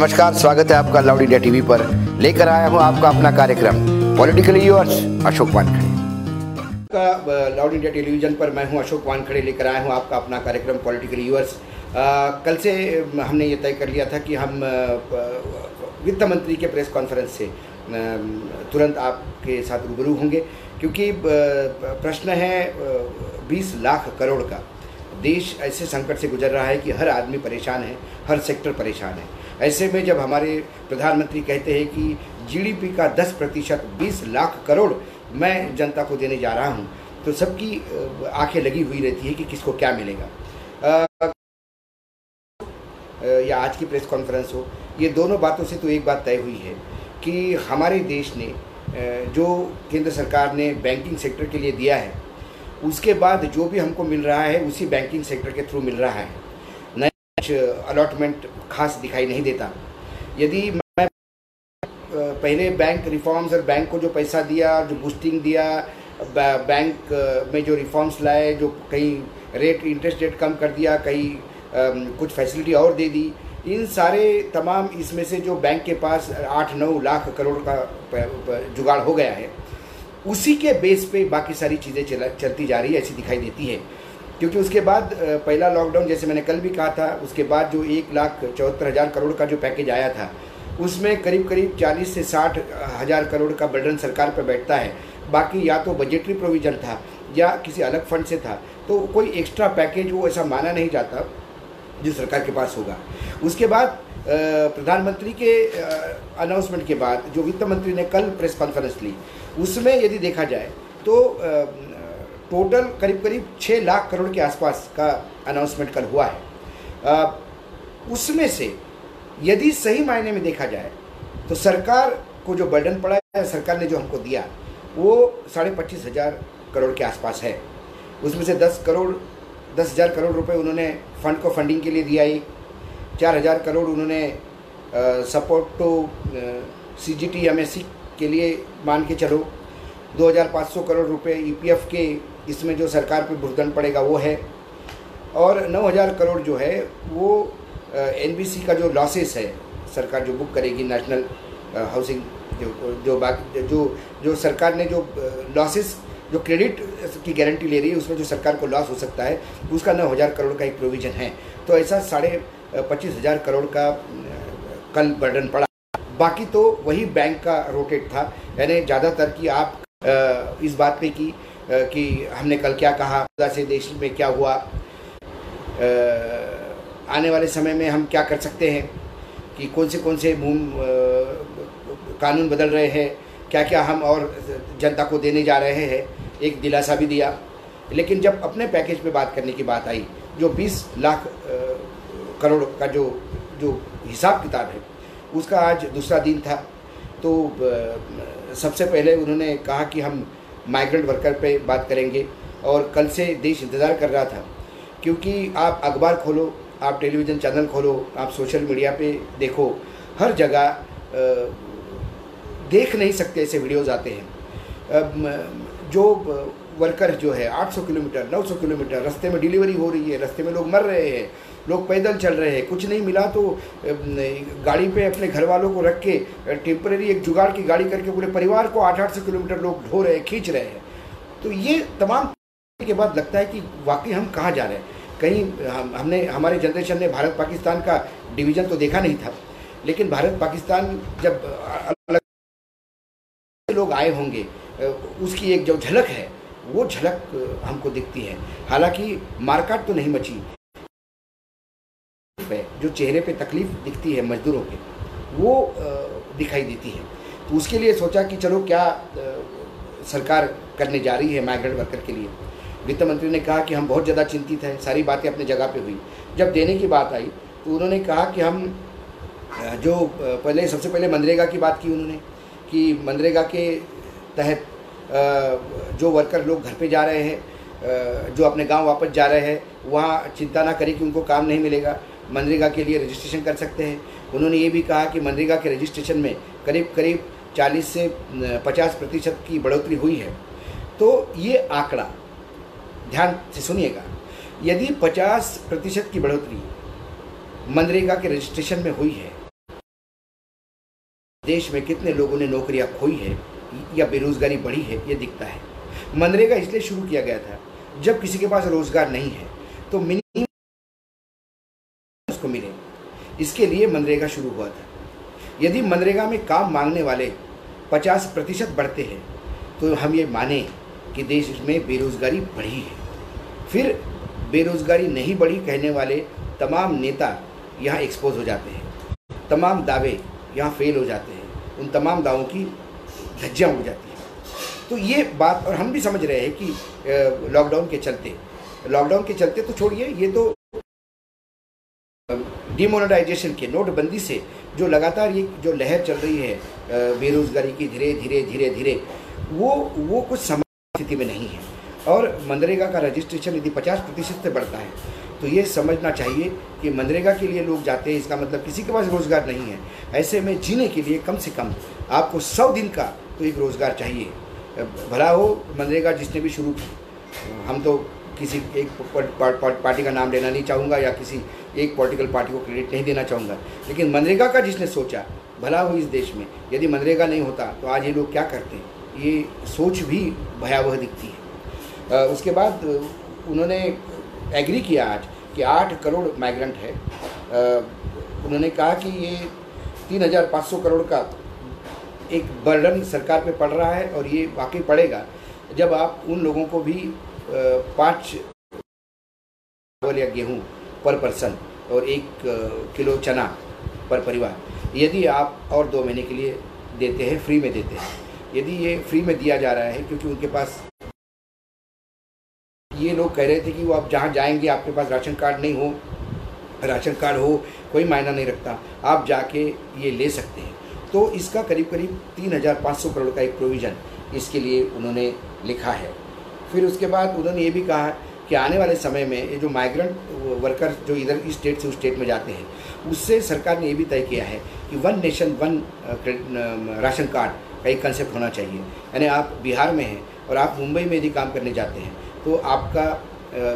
नमस्कार, स्वागत है आपका लाउड इंडिया टीवी पर। लेकर आया हूँ आपका अपना कार्यक्रम, पॉलिटिकली यूर्स अशोक वानखड़े। का लाउड इंडिया टेलीविज़न पर मैं हूँ अशोक वानखड़े, लेकर आया हूँ आपका अपना कार्यक्रम, पॉलिटिकली यूर्स कल से हमने ये तय कर लिया था कि हम वित्त मंत्री के प्रेस कॉन्फ्रेंस से तुरंत आपके साथ रूबरू होंगे, क्योंकि प्रश्न है बीस लाख करोड़ का। देश ऐसे संकट से गुजर रहा है कि हर आदमी परेशान है, हर सेक्टर परेशान है। ऐसे में जब हमारे प्रधानमंत्री कहते हैं कि जीडीपी का 10 प्रतिशत, बीस लाख करोड़ मैं जनता को देने जा रहा हूँ तो सबकी आँखें लगी हुई रहती है कि किसको क्या मिलेगा। या आज की प्रेस कॉन्फ्रेंस हो, ये दोनों बातों से तो एक बात तय हुई है कि हमारे देश ने जो केंद्र सरकार ने बैंकिंग सेक्टर के लिए दिया है, उसके बाद जो भी हमको मिल रहा है, उसी बैंकिंग सेक्टर के थ्रू मिल रहा है। नए अलॉटमेंट खास दिखाई नहीं देता। यदि मैं पहले बैंक रिफॉर्म्स और बैंक को जो पैसा दिया, जो बूस्टिंग दिया बैंक में जो रिफॉर्म्स लाए, जो कहीं रेट इंटरेस्ट रेट कम कर दिया, कहीं कुछ फैसिलिटी और दे दी, इन सारे तमाम इसमें से जो बैंक के पास आठ नौ लाख करोड़ का जुगाड़ हो गया है, उसी के बेस पे बाकी सारी चीज़ें चलती जा रही है, ऐसी दिखाई देती है। क्योंकि उसके बाद पहला लॉकडाउन जैसे मैंने कल भी कहा था, उसके बाद जो एक लाख चौहत्तर हज़ार करोड़ का जो पैकेज आया था, उसमें करीब करीब चालीस से साठ हज़ार करोड़ का बर्डन सरकार पर बैठता है। बाकी या तो बजटरी प्रोविज़न था, या किसी अलग फंड से था। तो कोई एक्स्ट्रा पैकेज वो ऐसा माना नहीं जाता जो सरकार के पास होगा। उसके बाद प्रधानमंत्री के अनाउंसमेंट के बाद, जो वित्त मंत्री ने कल प्रेस कॉन्फ्रेंस ली, उसमें यदि देखा जाए तो टोटल करीब करीब छः लाख करोड़ के आसपास का अनाउंसमेंट कल हुआ है। उसमें से यदि सही मायने में देखा जाए तो सरकार को जो बर्डन पड़ा है, सरकार ने जो हमको दिया, वो साढ़े पच्चीस हज़ार करोड़ के आसपास है। उसमें से दस करोड़, दस हज़ार करोड़ रुपए उन्होंने फंड को फंडिंग के लिए दिया एक चार हज़ार करोड़ उन्होंने support to C G T M S C के लिए मान के चलो। 2500 करोड़ रुपए ईपीएफ के इसमें जो सरकार पे भुगतान पड़ेगा वो है। और 9000 करोड़ जो है, वो एनबीसी का जो लॉसेस है, सरकार जो बुक करेगी नेशनल हाउसिंग जो जो बाकी, जो जो सरकार ने जो लॉसेस जो क्रेडिट की गारंटी ले रही है, उसमें जो सरकार को लॉस हो सकता है, उसका नौ हज़ार करोड़ का एक प्रोविज़न है। तो ऐसा साढ़े पच्चीस हज़ार करोड़ का कल बर्डन पड़ा। बाकी तो वही बैंक का रोटेट था। यानी ज़्यादातर कि आप इस बात पे की कि हमने कल क्या कहा से देश में क्या हुआ। आने वाले समय में हम क्या कर सकते हैं कि कौन से कौन से कानून बदल रहे हैं क्या क्या हम और जनता को देने जा रहे हैं, एक दिलासा भी दिया। लेकिन जब अपने पैकेज पे बात करने की बात आई, जो 20 लाख करोड़ का जो जो हिसाब किताब है, उसका आज दूसरा दिन था। तो सबसे पहले उन्होंने कहा कि हम माइग्रेंट वर्कर पे बात करेंगे। और कल से देश इंतज़ार कर रहा था, क्योंकि आप अखबार खोलो, आप टेलीविज़न चैनल खोलो, आप सोशल मीडिया पे देखो, हर जगह देख नहीं सकते ऐसे वीडियोज़ आते हैं। जो वर्कर जो है 800 किलोमीटर 900 किलोमीटर, रास्ते में डिलीवरी हो रही है, रास्ते में लोग मर रहे हैं लोग पैदल चल रहे हैं। कुछ नहीं मिला तो गाड़ी पे अपने घर वालों को रख के टेम्परेरी एक जुगाड़ की गाड़ी करके पूरे परिवार को आठ आठ सौ किलोमीटर लोग ढो रहे हैं, खींच रहे हैं। तो ये तमाम के बाद लगता है कि वाकई हम कहाँ जा रहे हैं। कहीं हम, हमने, हमारे जनरेशन ने भारत पाकिस्तान का डिवीज़न तो देखा नहीं था। लेकिन भारत पाकिस्तान जब अलग लोग आए होंगे उसकी एक जो झलक है, वो झलक हमको दिखती है। हालाँकि मारकाट तो नहीं मची। जो चेहरे पे तकलीफ़ दिखती है मजदूरों के, वो दिखाई देती है। तो उसके लिए सोचा कि चलो क्या सरकार करने जा रही है माइग्रेंट वर्कर के लिए। वित्त मंत्री ने कहा कि हम बहुत ज़्यादा चिंतित हैं, सारी बातें अपने जगह पे हुई। जब देने की बात आई तो उन्होंने कहा कि हम जो पहले, सबसे पहले मनरेगा की बात की उन्होंने, कि मनरेगा के तहत जो वर्कर लोग घर पे जा रहे हैं जो अपने गाँव वापस जा रहे हैं, वहाँ चिंता ना करें कि उनको काम नहीं मिलेगा। मनरेगा के लिए रजिस्ट्रेशन कर सकते हैं। उन्होंने ये भी कहा कि मनरेगा के रजिस्ट्रेशन में करीब करीब 40 से 50 प्रतिशत की बढ़ोतरी हुई है। तो ये आंकड़ा, ध्यान से सुनिएगा। यदि 50 प्रतिशत की बढ़ोतरी मनरेगा के रजिस्ट्रेशन में हुई है, देश में कितने लोगों ने नौकरियाँ खोई है या बेरोज़गारी बढ़ी है, ये दिखता है। मनरेगा इसलिए शुरू किया गया था, जब किसी के पास रोज़गार नहीं है तो मिनिमम इसके लिए मनरेगा शुरू हुआ था। यदि मनरेगा में काम मांगने वाले 50 प्रतिशत बढ़ते हैं तो हम ये माने कि देश में बेरोज़गारी बढ़ी है। फिर बेरोज़गारी नहीं बढ़ी कहने वाले तमाम नेता यहाँ एक्सपोज हो जाते हैं। तमाम दावे यहाँ फेल हो जाते हैं। उन तमाम दावों की धज्जियाँ उड़ जाती हैं। तो ये बात, और हम भी समझ रहे हैं कि लॉकडाउन के चलते लॉकडाउन के चलते तो छोड़िए, ये तो डिमोनेटाइजेशन के नोटबंदी से जो लगातार ये जो लहर चल रही है बेरोजगारी की धीरे धीरे धीरे धीरे, वो वो कुछ समय स्थिति में नहीं है। और मनरेगा का रजिस्ट्रेशन यदि 50 प्रतिशत से बढ़ता है तो ये समझना चाहिए कि मनरेगा के लिए लोग जाते हैं, इसका मतलब किसी के पास रोज़गार नहीं है। ऐसे में जीने के लिए कम से कम आपको सौ दिन का तो एक रोज़गार चाहिए। भला हो मनरेगा जिसने भी शुरू, हम तो किसी एक पार्टी का नाम लेना नहीं चाहूँगा या किसी एक पॉलिटिकल पार्टी को क्रेडिट नहीं देना चाहूँगा। लेकिन मनरेगा का जिसने सोचा, भला हो इस देश में, यदि मनरेगा नहीं होता तो आज ये लोग क्या करते हैं? ये सोच भी भयावह दिखती है। उसके बाद उन्होंने एग्री किया आज कि आठ करोड़ माइग्रेंट है। उन्होंने कहा कि ये तीन हज़ार पाँच सौ करोड़ का एक बर्डन सरकार पे पड़ रहा है और ये वाकई पड़ेगा। जब आप उन लोगों को भी पाँच चावल या गेहूँ पर पर्सन और एक किलो चना पर परिवार। यदि आप और दो महीने के लिए देते हैं, फ्री में देते हैं। यदि ये फ्री में दिया जा रहा है, क्योंकि उनके पास ये लोग कह रहे थे कि वो आप जहाँ जाएँगे, आपके पास राशन कार्ड नहीं हो, राशन कार्ड हो, कोई मायना नहीं रखता। आप जाके ये ले सकते हैं। तो इसका करीब करीब तीन हज़ार पाँच सौ करोड़ का एक प्रोविज़न इसके लिए उन्होंने लिखा है। फिर उसके बाद उन्होंने ये भी कहा कि आने वाले समय में ये जो माइग्रेंट वर्कर जो इधर इस स्टेट से उस स्टेट में जाते हैं, उससे सरकार ने ये भी तय किया है कि one nation one ration card का एक कंसेप्ट होना चाहिए। यानी आप बिहार में हैं और आप मुंबई में यदि काम करने जाते हैं तो आपका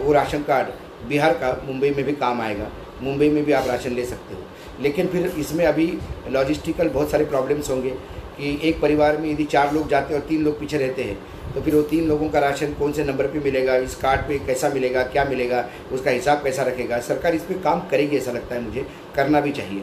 वो राशन कार्ड बिहार का मुंबई में भी काम आएगा, मुंबई में भी आप राशन ले सकते हो। लेकिन फिर इसमें अभी लॉजिस्टिकल बहुत सारे प्रॉब्लम्स होंगे कि एक परिवार में यदि चार लोग जाते हैं और तीन लोग पीछे रहते हैं तो फिर वो तीन लोगों का राशन कौन से नंबर पे मिलेगा, इस कार्ड पे कैसा मिलेगा, क्या मिलेगा, उसका हिसाब कैसा रखेगा? सरकार इस पर काम करेगी ऐसा लगता है मुझे, करना भी चाहिए।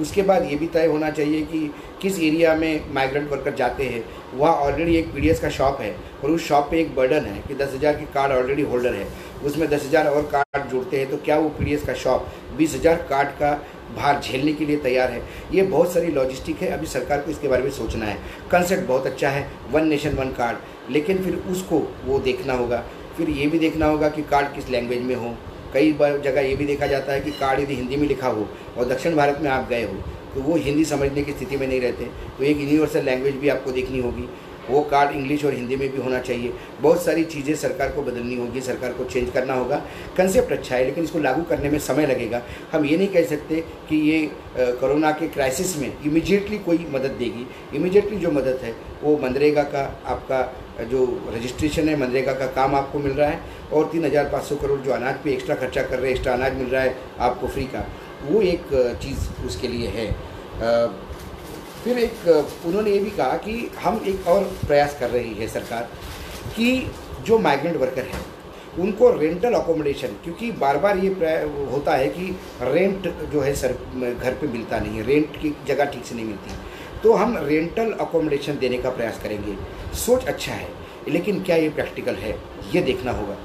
उसके बाद ये भी तय होना चाहिए कि किस एरिया में माइग्रेंट वर्कर जाते हैं। वहाँ ऑलरेडी एक पीडीएस का शॉप है और उस शॉप पर एक बर्डन है कि दस हज़ार की कार्ड ऑलरेडी होल्डर है। उसमें दस हज़ार और कार्ड जुड़ते हैं तो क्या वो पी का शॉप बीस हज़ार कार्ड का भार झेलने के लिए तैयार है। ये बहुत सारी लॉजिस्टिक है, अभी सरकार को इसके बारे में सोचना है। कंसेप्ट बहुत अच्छा है वन नेशन वन कार्ड लेकिन फिर उसको वो देखना होगा। फिर ये भी देखना होगा कि कार्ड किस लैंग्वेज में हो। कई बार जगह ये भी देखा जाता है कि कार्ड यदि हिंदी में लिखा हो और दक्षिण भारत में आप गए हो तो वो हिंदी समझने की स्थिति में नहीं रहते। तो एक यूनिवर्सल लैंग्वेज भी आपको देखनी होगी। वो कार्ड इंग्लिश और हिंदी में भी होना चाहिए। बहुत सारी चीज़ें सरकार को बदलनी होगी, सरकार को चेंज करना होगा। कंसेप्ट अच्छा है, लेकिन इसको लागू करने में समय लगेगा। हम ये नहीं कह सकते कि ये कोरोना के क्राइसिस में इमीडिएटली कोई मदद देगी। इमीडिएटली जो मदद है, वो मनरेगा का आपका, जो रजिस्ट्रेशन है, मनरेगा का काम आपको मिल रहा है और तीन हज़ार पाँच सौ करोड़ जो अनाज पे एक्स्ट्रा खर्चा कर रहे हैं एक्स्ट्रा अनाज मिल रहा है आपको फ्री का, वो एक चीज़ उसके लिए है। फिर एक, उन्होंने ये भी कहा कि हम एक और प्रयास कर रही है सरकार कि जो माइग्रेंट वर्कर हैं, उनको रेंटल अकोमोडेशन क्योंकि बार बार ये होता है कि रेंट जो है सर, घर पे मिलता नहीं है रेंट की जगह ठीक से नहीं मिलती। तो हम रेंटल अकोमोडेशन देने का प्रयास करेंगे। सोच अच्छा है, लेकिन क्या ये प्रैक्टिकल है, ये देखना होगा।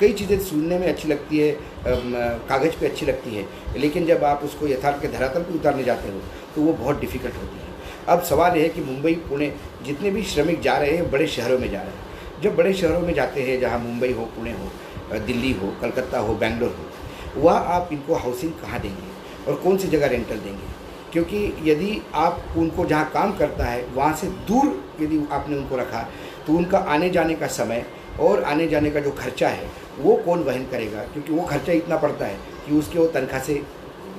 कई चीज़ें सुनने में अच्छी लगती है कागज़ पे अच्छी लगती है, लेकिन जब आप उसको यथार्थ के धरातल पे उतारने जाते हो तो वो बहुत डिफ़िकल्ट होती है। अब सवाल यह है कि मुंबई, पुणे जितने भी श्रमिक जा रहे हैं, बड़े शहरों में जा रहे हैं। जब बड़े शहरों में जाते हैं, जहाँ मुंबई हो, पुणे हो दिल्ली हो, कलकत्ता हो, बेंगलोर हो, वहाँ आप इनको हाउसिंग कहाँ देंगे और कौन सी जगह रेंटल देंगे? क्योंकि यदि आप उनको जहाँ काम करता है, वहाँ से दूर यदि आपने उनको रखा तो उनका आने जाने का समय और आने जाने का जो खर्चा है, वो कौन वहन करेगा? क्योंकि वो खर्चा इतना पड़ता है कि उसके वो तनख्वाह से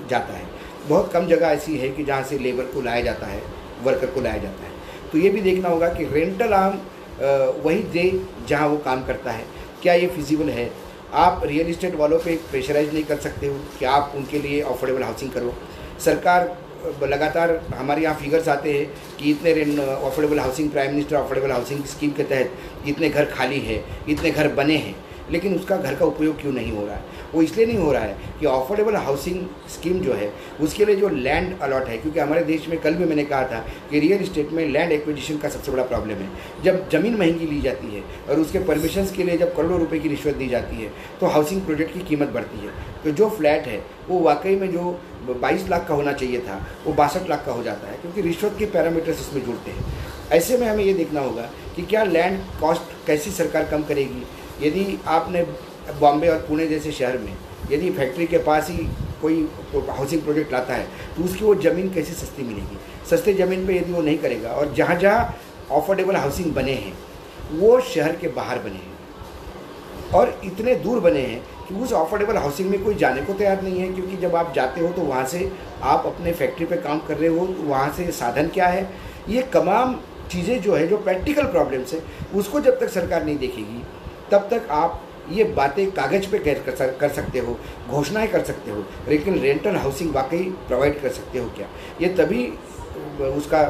जाता है। बहुत कम जगह ऐसी है कि जहाँ से लेबर को लाया जाता है। वर्कर को लाया जाता है। तो ये भी देखना होगा कि रेंटल आम वही दे जहाँ वो काम करता है। क्या ये फिजिबल है? आप रियल इस्टेट वालों पे प्रेशराइज नहीं कर सकते हो कि आप उनके लिए अफोर्डेबल हाउसिंग करो। सरकार लगातार हमारे यहाँ फिगर्स आते हैं कि इतने affordable housing prime minister affordable housing scheme के तहत इतने घर खाली है, इतने घर बने हैं। लेकिन उसका घर का उपयोग क्यों नहीं हो रहा है? वो इसलिए नहीं हो रहा है कि अफोर्डेबल हाउसिंग स्कीम जो है, उसके लिए जो लैंड अलॉट है, क्योंकि हमारे देश में कल भी मैंने कहा था कि रियल इस्टेट में लैंड एक्विजिशन का सबसे बड़ा प्रॉब्लम है। जब ज़मीन महँगी ली जाती है और उसके परमिशन के लिए जब करोड़ों रुपये की रिश्वत दी जाती है तो हाउसिंग प्रोजेक्ट की कीमत बढ़ती है। तो जो फ्लैट है, वो वाकई में जो बाईस लाख का होना चाहिए था, वो बासठ लाख का हो जाता है, क्योंकि रिश्वत के पैरामीटर्स इसमें जुड़ते हैं। ऐसे में हमें ये देखना होगा कि क्या लैंड कॉस्ट कैसी सरकार कम करेगी? यदि आपने बॉम्बे और पुणे जैसे शहर में यदि फैक्ट्री के पास ही कोई हाउसिंग प्रोजेक्ट लाता है तो उसकी वो ज़मीन कैसे सस्ती मिलेगी? सस्ते ज़मीन पे यदि वो नहीं करेगा और जहाँ जहाँ अफोर्डेबल हाउसिंग बने हैं, वो शहर के बाहर बने हैं और इतने दूर बने हैं कि उस अफोर्डेबल हाउसिंग में कोई जाने को तैयार नहीं है, क्योंकि जब आप जाते हो तो वहाँ से आप अपने फैक्ट्री पे काम कर रहे हो तो वहाँ से साधन क्या है? ये तमाम चीज़ें जो है, जो प्रैक्टिकल प्रॉब्लम्स है, उसको जब तक सरकार नहीं देखेगी तब तक आप ये बातें कागज़ पे कर, कर सकते हो घोषणाएँ कर सकते हो लेकिन रेंटल हाउसिंग वाकई प्रोवाइड कर सकते हो क्या? ये तभी उसका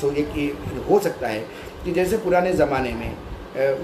सो एक हो सकता है कि जैसे पुराने ज़माने में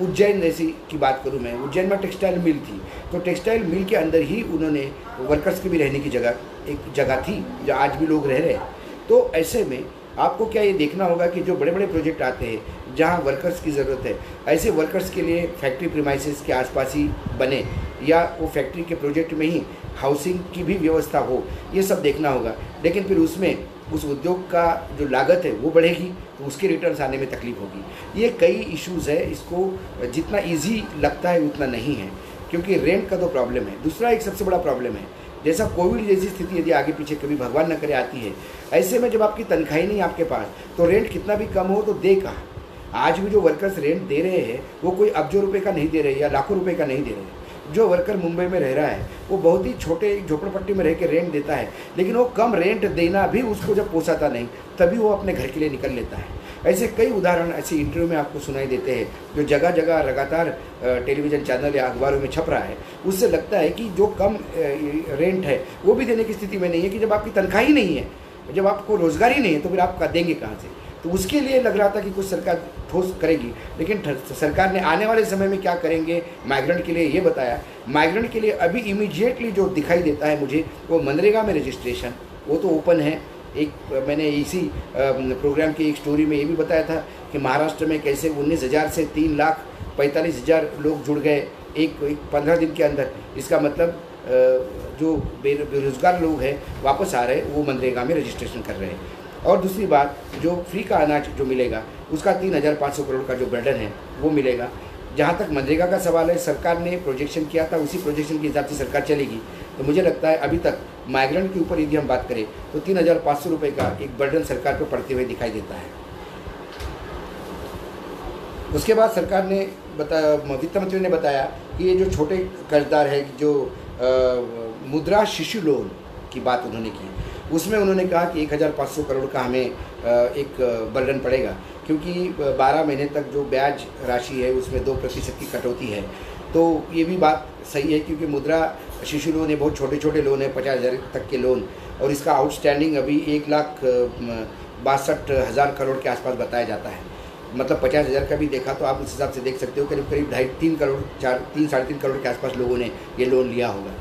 उज्जैन जैसी की बात करूँ मैं उज्जैन में टेक्सटाइल मिल थी तो टेक्सटाइल मिल के अंदर ही उन्होंने वर्कर्स के भी रहने की जगह एक जगह थी जो आज भी लोग रह रहे हैं। तो ऐसे में आपको क्या ये देखना होगा कि जो बड़े बड़े प्रोजेक्ट आते हैं जहाँ वर्कर्स की ज़रूरत है, ऐसे वर्कर्स के लिए फैक्ट्री प्रीमाइसिस के आसपास ही बने, या वो फैक्ट्री के प्रोजेक्ट में ही हाउसिंग की भी व्यवस्था हो, ये सब देखना होगा। लेकिन फिर उसमें उस उद्योग का जो लागत है, वो बढ़ेगी तो उसके रिटर्न आने में तकलीफ़ होगी। ये कई इश्यूज़ है, इसको जितना ईजी लगता है, उतना नहीं है, क्योंकि रेंट का तो प्रॉब्लम है। दूसरा एक सबसे बड़ा प्रॉब्लम है, जैसा कोविड जैसी स्थिति यदि आगे पीछे कभी भगवान न करे आती है, ऐसे में जब आपकी तनख्वाही नहीं आपके पास तो रेंट कितना भी कम हो तो दे कहाँ? आज भी जो वर्कर्स रेंट दे रहे हैं, वो कोई अब्जों रुपये का नहीं दे रहे या लाखों रुपये का नहीं दे रहे जो वर्कर मुंबई में रह रहा है, वो बहुत ही छोटे झोपड़पट्टी में रह के रेंट देता है, लेकिन वो कम रेंट देना भी उसको जब पोसाता नहीं, तभी वो अपने घर के लिए निकल लेता है। ऐसे कई उदाहरण ऐसे इंटरव्यू में आपको सुनाई देते हैं, जो जगह जगह लगातार टेलीविज़न चैनल या अखबारों में छप रहा है, उससे लगता है कि जो कम रेंट है, वो भी देने की स्थिति में नहीं है कि जब आपकी तनख्वाह नहीं है, जब आपको रोज़गार ही नहीं है तो फिर आप देंगे कहाँ से? तो उसके लिए लग रहा था कि कुछ सरकार ठोस करेगी। लेकिन सरकार ने आने वाले समय में क्या करेंगे? माइग्रेंट के लिए ये बताया। माइग्रेंट के लिए अभी इमीडिएटली जो दिखाई देता है मुझे, वो मनरेगा में रजिस्ट्रेशन वो तो ओपन है। एक, मैंने इसी प्रोग्राम की एक स्टोरी में ये भी बताया था कि महाराष्ट्र में कैसे उन्नीस हज़ार से तीन लाख पैंतालीस हज़ार लोग जुड़ गए एक एक पंद्रह दिन के अंदर। इसका मतलब जो बेरोज़गार लोग हैं, वापस आ रहे हैं, वो मनरेगा में रजिस्ट्रेशन कर रहे हैं। और दूसरी बात जो फ्री का अनाज जो मिलेगा उसका तीन हज़ार पाँच सौ करोड़ का जो बर्डन है वो मिलेगा। जहाँ तक मनरेगा का सवाल है सरकार ने प्रोजेक्शन किया था उसी प्रोजेक्शन के हिसाब से सरकार चलेगी। तो मुझे लगता है अभी तक माइग्रेंट के ऊपर यदि हम बात करें तो तीन हज़ार पाँच सौ रुपये का एक बर्डन सरकार पर पड़ते हुए दिखाई देता है। उसके बाद सरकार ने बताया वित्त मंत्री ने बताया कि ये जो छोटे कर्जदार है जो आ, मुद्रा शिशु लोन की बात उन्होंने की उसमें उन्होंने कहा कि एक हज़ार पाँच सौ करोड़ का हमें एक बर्डन पड़ेगा। क्योंकि बारह महीने तक जो ब्याज राशि है, उसमें दो प्रतिशत की कटौती है। तो ये भी बात सही है क्योंकि मुद्रा शिशु लोन है, बहुत छोटे छोटे लोन है, पचास हज़ार तक के लोन। और इसका आउटस्टैंडिंग अभी एक लाख बासठ हज़ार करोड़ के आसपास बताया जाता है। मतलब पचास हज़ार का भी देखा तो आप उस हिसाब से देख सकते हो करीब करीब ढाई, तीन करोड़, चार, तीन, साढ़े तीन करोड़ के आसपास लोगों ने ये लोन लिया होगा।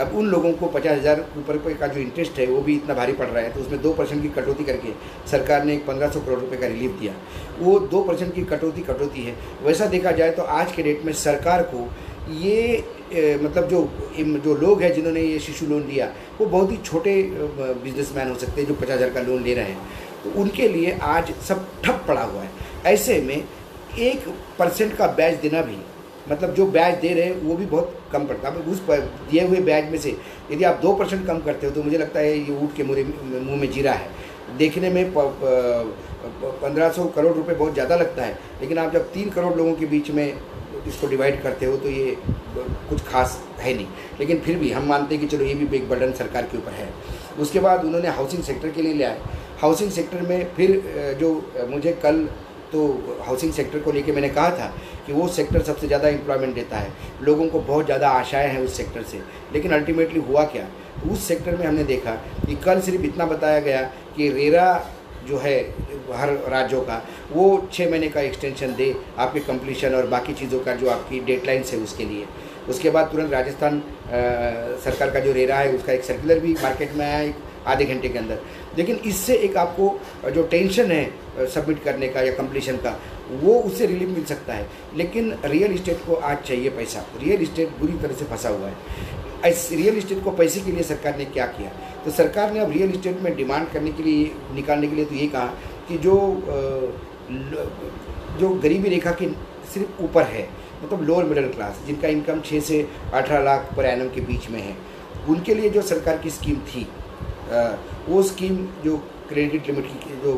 अब उन लोगों को पचास हज़ार ऊपर का जो इंटरेस्ट है वो भी इतना भारी पड़ रहा है तो उसमें दो परसेंट की कटौती करके सरकार ने एक पंद्रह सौ करोड़ रुपये का रिलीफ दिया। वो दो परसेंट की कटौती कटौती है। वैसा देखा जाए तो आज के डेट में सरकार को ये ए, मतलब जो जो लोग हैं जिन्होंने ये शिशु लोन लिया वो बहुत ही छोटे बिजनेसमैन हो सकते हैं जो पचास हज़ार का लोन ले रहे हैं। तो उनके लिए आज सब ठप पड़ा हुआ है। ऐसे में एक परसेंट का ब्याज देना भी मतलब जो ब्याज दे रहे हैं, वो भी बहुत कम पड़ता है। उस दिए हुए ब्याज में से यदि आप दो परसेंट कम करते हो तो मुझे लगता है ये ऊँट के मुरे, मुँह में जीरा है। देखने में पंद्रह सौ करोड़ रुपए बहुत ज़्यादा लगता है, लेकिन आप जब तीन करोड़ लोगों के बीच में इसको डिवाइड करते हो तो ये कुछ खास है नहीं। लेकिन फिर भी हम मानते हैं कि चलो ये भी एक बर्डन सरकार के ऊपर है। उसके बाद उन्होंने हाउसिंग सेक्टर के लिए लिया है हाउसिंग सेक्टर में फिर जो मुझे कल तो हाउसिंग सेक्टर को लेके मैंने कहा था कि वो सेक्टर सबसे ज़्यादा एम्प्लॉयमेंट देता है। लोगों को बहुत ज़्यादा आशाएँ हैं उस सेक्टर से। लेकिन अल्टीमेटली हुआ क्या? उस सेक्टर में हमने देखा कि कल सिर्फ़ इतना बताया गया कि रेरा जो है हर राज्यों का, वो छः महीने का एक्सटेंशन दे आपके कंप्लीशन और बाकी चीज़ों का जो आपकी डेडलाइंस है उसके लिए। उसके बाद तुरंत राजस्थान सरकार का जो रेरा है उसका एक सर्कुलर भी मार्केट में आया आधे घंटे के अंदर। लेकिन इससे एक आपको जो टेंशन है सबमिट करने का या कंप्लीशन का, वो उससे रिलीफ मिल सकता है। लेकिन रियल इस्टेट को आज चाहिए पैसा। रियल इस्टेट बुरी तरह से फंसा हुआ है। इस रियल इस्टेट को पैसे के लिए सरकार ने क्या किया? तो सरकार ने अब रियल इस्टेट में डिमांड करने के लिए, निकालने के लिए तो ये कहा कि जो जो गरीबी रेखा के सिर्फ़ ऊपर है मतलब लोअर मिडिल क्लास जिनका इनकम छः से अठारह लाख पर एनम के बीच में है, उनके लिए जो सरकार की स्कीम थी वो स्कीम जो क्रेडिट लिमिट की, जो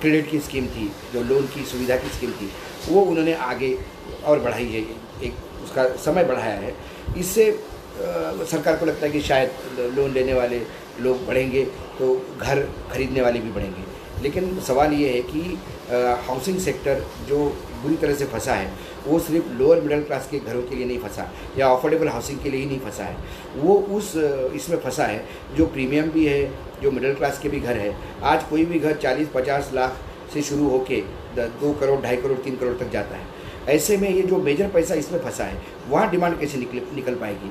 क्रेडिट की स्कीम थी, जो लोन की सुविधा की स्कीम थी, वो उन्होंने आगे और बढ़ाई है, एक उसका समय बढ़ाया है। इससे सरकार को लगता है कि शायद लोन लेने वाले लोग बढ़ेंगे तो घर खरीदने वाले भी बढ़ेंगे। लेकिन सवाल ये है कि हाउसिंग सेक्टर जो बुरी तरह से फंसा है वो सिर्फ़ लोअर मिडिल क्लास के घरों के लिए नहीं फंसा या अफोर्डेबल हाउसिंग के लिए ही नहीं फंसा है। वो उस इसमें फंसा है, जो प्रीमियम भी है, जो मिडिल क्लास के भी घर है। आज कोई भी घर चालीस, पचास लाख से शुरू होके दो करोड़, ढाई करोड़, तीन करोड़ तक जाता है। ऐसे में ये जो मेजर पैसा इसमें फंसा है, वहाँ डिमांड कैसे निकल निकल पाएगी?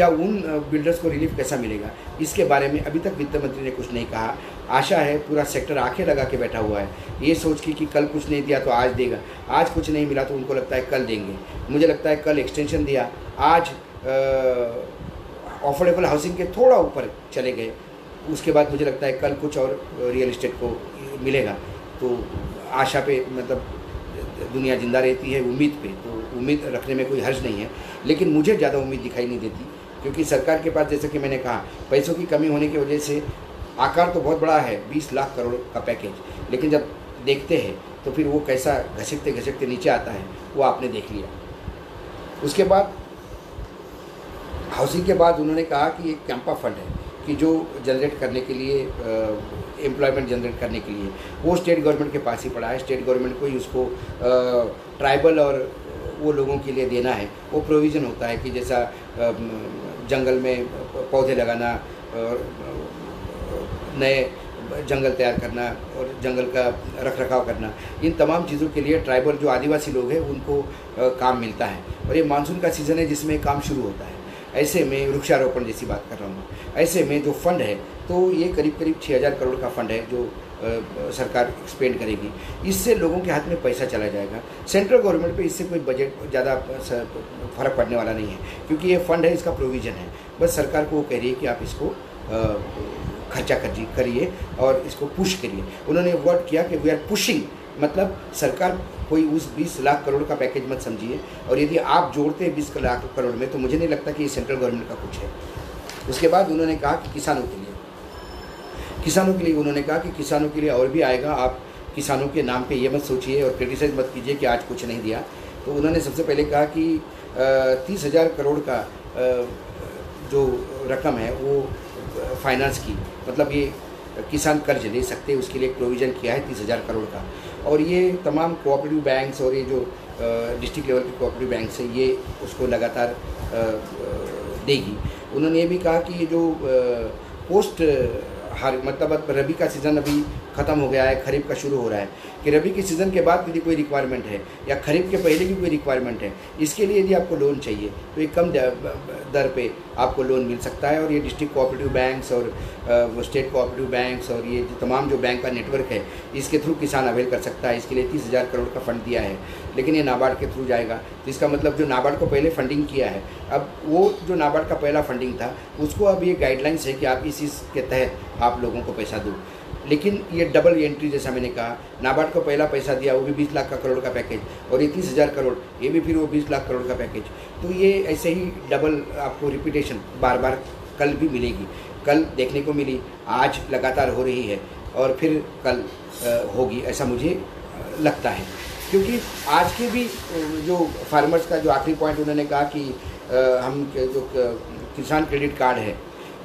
या उन बिल्डर्स को रिलीफ कैसा मिलेगा? इसके बारे में अभी तक वित्त मंत्री ने कुछ नहीं कहा। आशा है पूरा सेक्टर आँखें लगा के बैठा हुआ है। ये सोच के कि कल कुछ नहीं दिया तो आज देगा। आज कुछ नहीं मिला तो उनको लगता है कल देंगे। मुझे लगता है कल एक्सटेंशन दिया। आज अफोर्डेबल हाउसिंग के थोड़ा ऊपर चले गए। उसके बाद मुझे लगता है कल कुछ और रियल इस्टेट को मिलेगा। तो आशा पे मतलब दुनिया ज़िंदा रहती है उम्मीद पे तो उम्मीद रखने में कोई हर्ज नहीं है। लेकिन मुझे ज़्यादा उम्मीद दिखाई नहीं देती, क्योंकि सरकार के पास, जैसे कि मैंने कहा, पैसों की कमी होने की वजह से आकार तो बहुत बड़ा है, बीस लाख करोड़ का पैकेज। लेकिन जब देखते हैं तो फिर वो कैसा घसकते घसकते नीचे आता है, वो आपने देख लिया। उसके बाद, हाउसिंग के बाद उन्होंने कहा कि एक कैंपा फंड है, कि जो जनरेट करने के लिए एम्प्लॉयमेंट जनरेट करने के लिए। वो स्टेट गवर्नमेंट के पास ही पड़ा है। स्टेट गवर्नमेंट को ही उसको ट्राइबल और वो लोगों के लिए देना है। वो प्रोविज़न होता है कि जैसा जंगल में पौधे लगाना नए जंगल तैयार करना और जंगल का रख रखाव करना। इन तमाम चीज़ों के लिए ट्राइबल जो आदिवासी लोग हैं, उनको काम मिलता है। और ये मानसून का सीज़न है जिसमें काम शुरू होता है। ऐसे में वृक्षारोपण जैसी बात कर रहा हूँ। ऐसे में जो फंड है तो ये करीब करीब छः हज़ार करोड़ का फंड है जो आ, सरकार एक्सपेंड करेगी। इससे लोगों के हाथ में पैसा चला जाएगा। सेंट्रल गवर्नमेंट पे इससे कोई बजट ज़्यादा फ़र्क पड़ने वाला नहीं है क्योंकि ये फंड है इसका प्रोविज़न है। बस सरकार को वो कह रही है कि आप इसको आ, खर्चा करिए और इसको पुश करिए। उन्होंने वर्ड किया कि वी आर पुशिंग मतलब सरकार कोई उस 20 लाख करोड़ का पैकेज मत समझिए। और यदि आप जोड़ते हैं बीस लाख करोड़ में तो मुझे नहीं लगता कि ये सेंट्रल गवर्नमेंट का कुछ है। उसके बाद उन्होंने कहा कि किसानों के लिए। किसानों के लिए उन्होंने कहा कि किसानों के लिए और भी आएगा। आप किसानों के नाम पे ये मत सोचिए और क्रिटिसाइज मत कीजिए कि आज कुछ नहीं दिया। तो उन्होंने सबसे पहले कहा कि तीस हज़ार करोड़ का जो रकम है वो फाइनेंस की। मतलब ये किसान कर्ज ले सकते हैं, उसके लिए प्रोविज़न किया है तीस हज़ार करोड़ का। और ये तमाम कोऑपरेटिव बैंक्स और ये जो डिस्ट्रिक्ट लेवल के कोऑपरेटिव बैंक्स हैं, ये उसको लगातार देगी। उन्होंने ये भी कहा कि ये जो पोस्ट हर मतलब रबी का सीज़न अभी ख़त्म हो गया है, खरीफ का शुरू हो रहा है। कि रबी के सीज़न के बाद यदि कोई रिक्वायरमेंट है, या खरीफ के पहले की कोई रिक्वायरमेंट है, इसके लिए यदि आपको लोन चाहिए तो एक कम दर पे आपको लोन मिल सकता है। और ये डिस्ट्रिक्ट कोऑपरेटिव बैंक्स और स्टेट कोऑपरेटिव बैंक्स और ये तमाम जो बैंक का नेटवर्क है, इसके थ्रू किसान अवेल कर सकता है। इसके लिए तीस हज़ार करोड़ का फंड दिया है। लेकिन ये नाबार्ड के थ्रू जाएगा। तो इसका मतलब जो नाबार्ड को पहले फंडिंग किया है, अब वो जो नाबार्ड का पहला फंडिंग था, उसको अब ये गाइडलाइंस है कि आप इस चीज़ के तहत आप लोगों को पैसा दो। लेकिन ये डबल एंट्री जैसा मैंने कहा, नाबार्ड को पहला पैसा दिया, वो भी बीस लाख का करोड़ का पैकेज और ये तीस हज़ार करोड़, ये भी फिर वो बीस लाख करोड़ का पैकेज तो ये ऐसे ही डबल आपको रिपीटेशन बार बार कल भी मिलेगी। कल देखने को मिली, आज लगातार हो रही है और फिर कल होगी, ऐसा मुझे लगता है। क्योंकि आज के भी जो फार्मर्स का जो आखिरी पॉइंट उन्होंने कहा कि हम जो किसान क्रेडिट कार्ड है,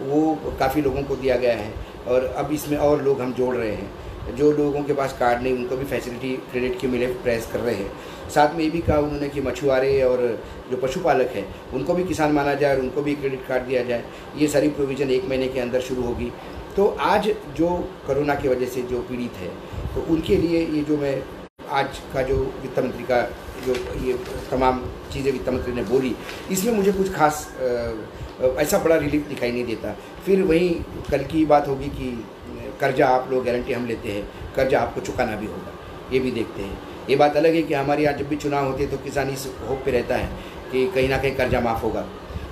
वो काफ़ी लोगों को दिया गया है। और अब इसमें और लोग हम जोड़ रहे हैं। जो लोगों के पास कार्ड नहीं, उनको भी फैसिलिटी क्रेडिट के मिले प्रेस कर रहे हैं। साथ में ये भी कहा उन्होंने कि मछुआरे और जो पशुपालक हैं, उनको भी किसान माना जाए और उनको भी क्रेडिट कार्ड दिया जाए। ये सारी प्रोविज़न एक महीने के अंदर शुरू होगी। तो आज जो कोरोना की वजह से जो पीड़ित है तो उनके लिए ये जो मैं आज का जो वित्त मंत्री का जो ये तमाम चीज़ें वित्त मंत्री ने बोली, इसमें मुझे कुछ खास ऐसा बड़ा रिलीफ दिखाई नहीं देता। फिर वही कल की बात होगी कि कर्जा आप लोग गारंटी हम लेते हैं, कर्जा आपको चुकाना भी होगा, ये भी देखते हैं। ये बात अलग है कि हमारे यहाँ जब भी चुनाव होते हैं तो किसान इस होप पे रहता है कि कहीं ना कहीं कर्जा माफ़ होगा।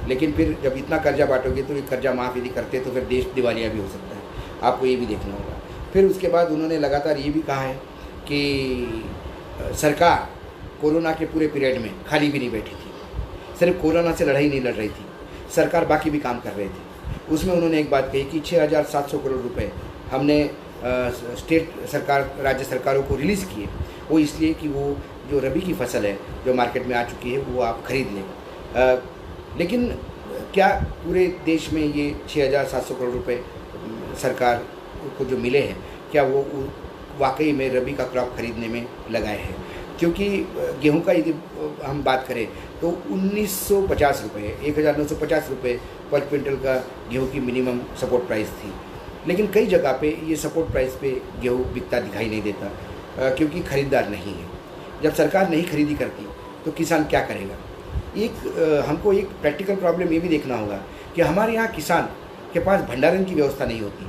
लेकिन फिर जब इतना कर्जा बांटोगे तो ये कर्जा माफ़ यदि करते तो फिर देश दिवालिया भी हो सकता है। आपको ये भी देखना होगा। फिर उसके बाद उन्होंने लगातार ये भी कहा है कि सरकार कोरोना के पूरे पीरियड में खाली भी नहीं बैठी थी। सिर्फ़ कोरोना से लड़ाई नहीं लड़ रही थी। सरकार बाकी भी काम कर रही थी। उसमें उन्होंने एक बात कही कि छः हज़ार सात सौ करोड़ रुपए हमने स्टेट सरकार, राज्य सरकारों को रिलीज़ किए। वो इसलिए कि वो जो रबी की फ़सल है, जो मार्केट में आ चुकी है, वो आप खरीद लें। लेकिन क्या पूरे देश में ये छः हज़ार सात सौ करोड़ रुपए सरकार को जो मिले हैं, क्या वो वाकई में रबी का क्रॉप खरीदने में लगाए हैं। क्योंकि गेहूँ का यदि हम बात करें तो उन्नीस सौ पचास रुपये एक हज़ार नौ सौ पचास रुपये पर क्विंटल का गेहूँ की मिनिमम सपोर्ट प्राइस थी। लेकिन कई जगह पे ये सपोर्ट प्राइस पे गेहूँ बिकता दिखाई नहीं देता क्योंकि ख़रीदार नहीं है। जब सरकार नहीं खरीदी करती तो किसान क्या करेगा? एक हमको एक प्रैक्टिकल प्रॉब्लम ये भी देखना होगा कि हमारे यहाँ किसान के पास भंडारण की व्यवस्था नहीं होती।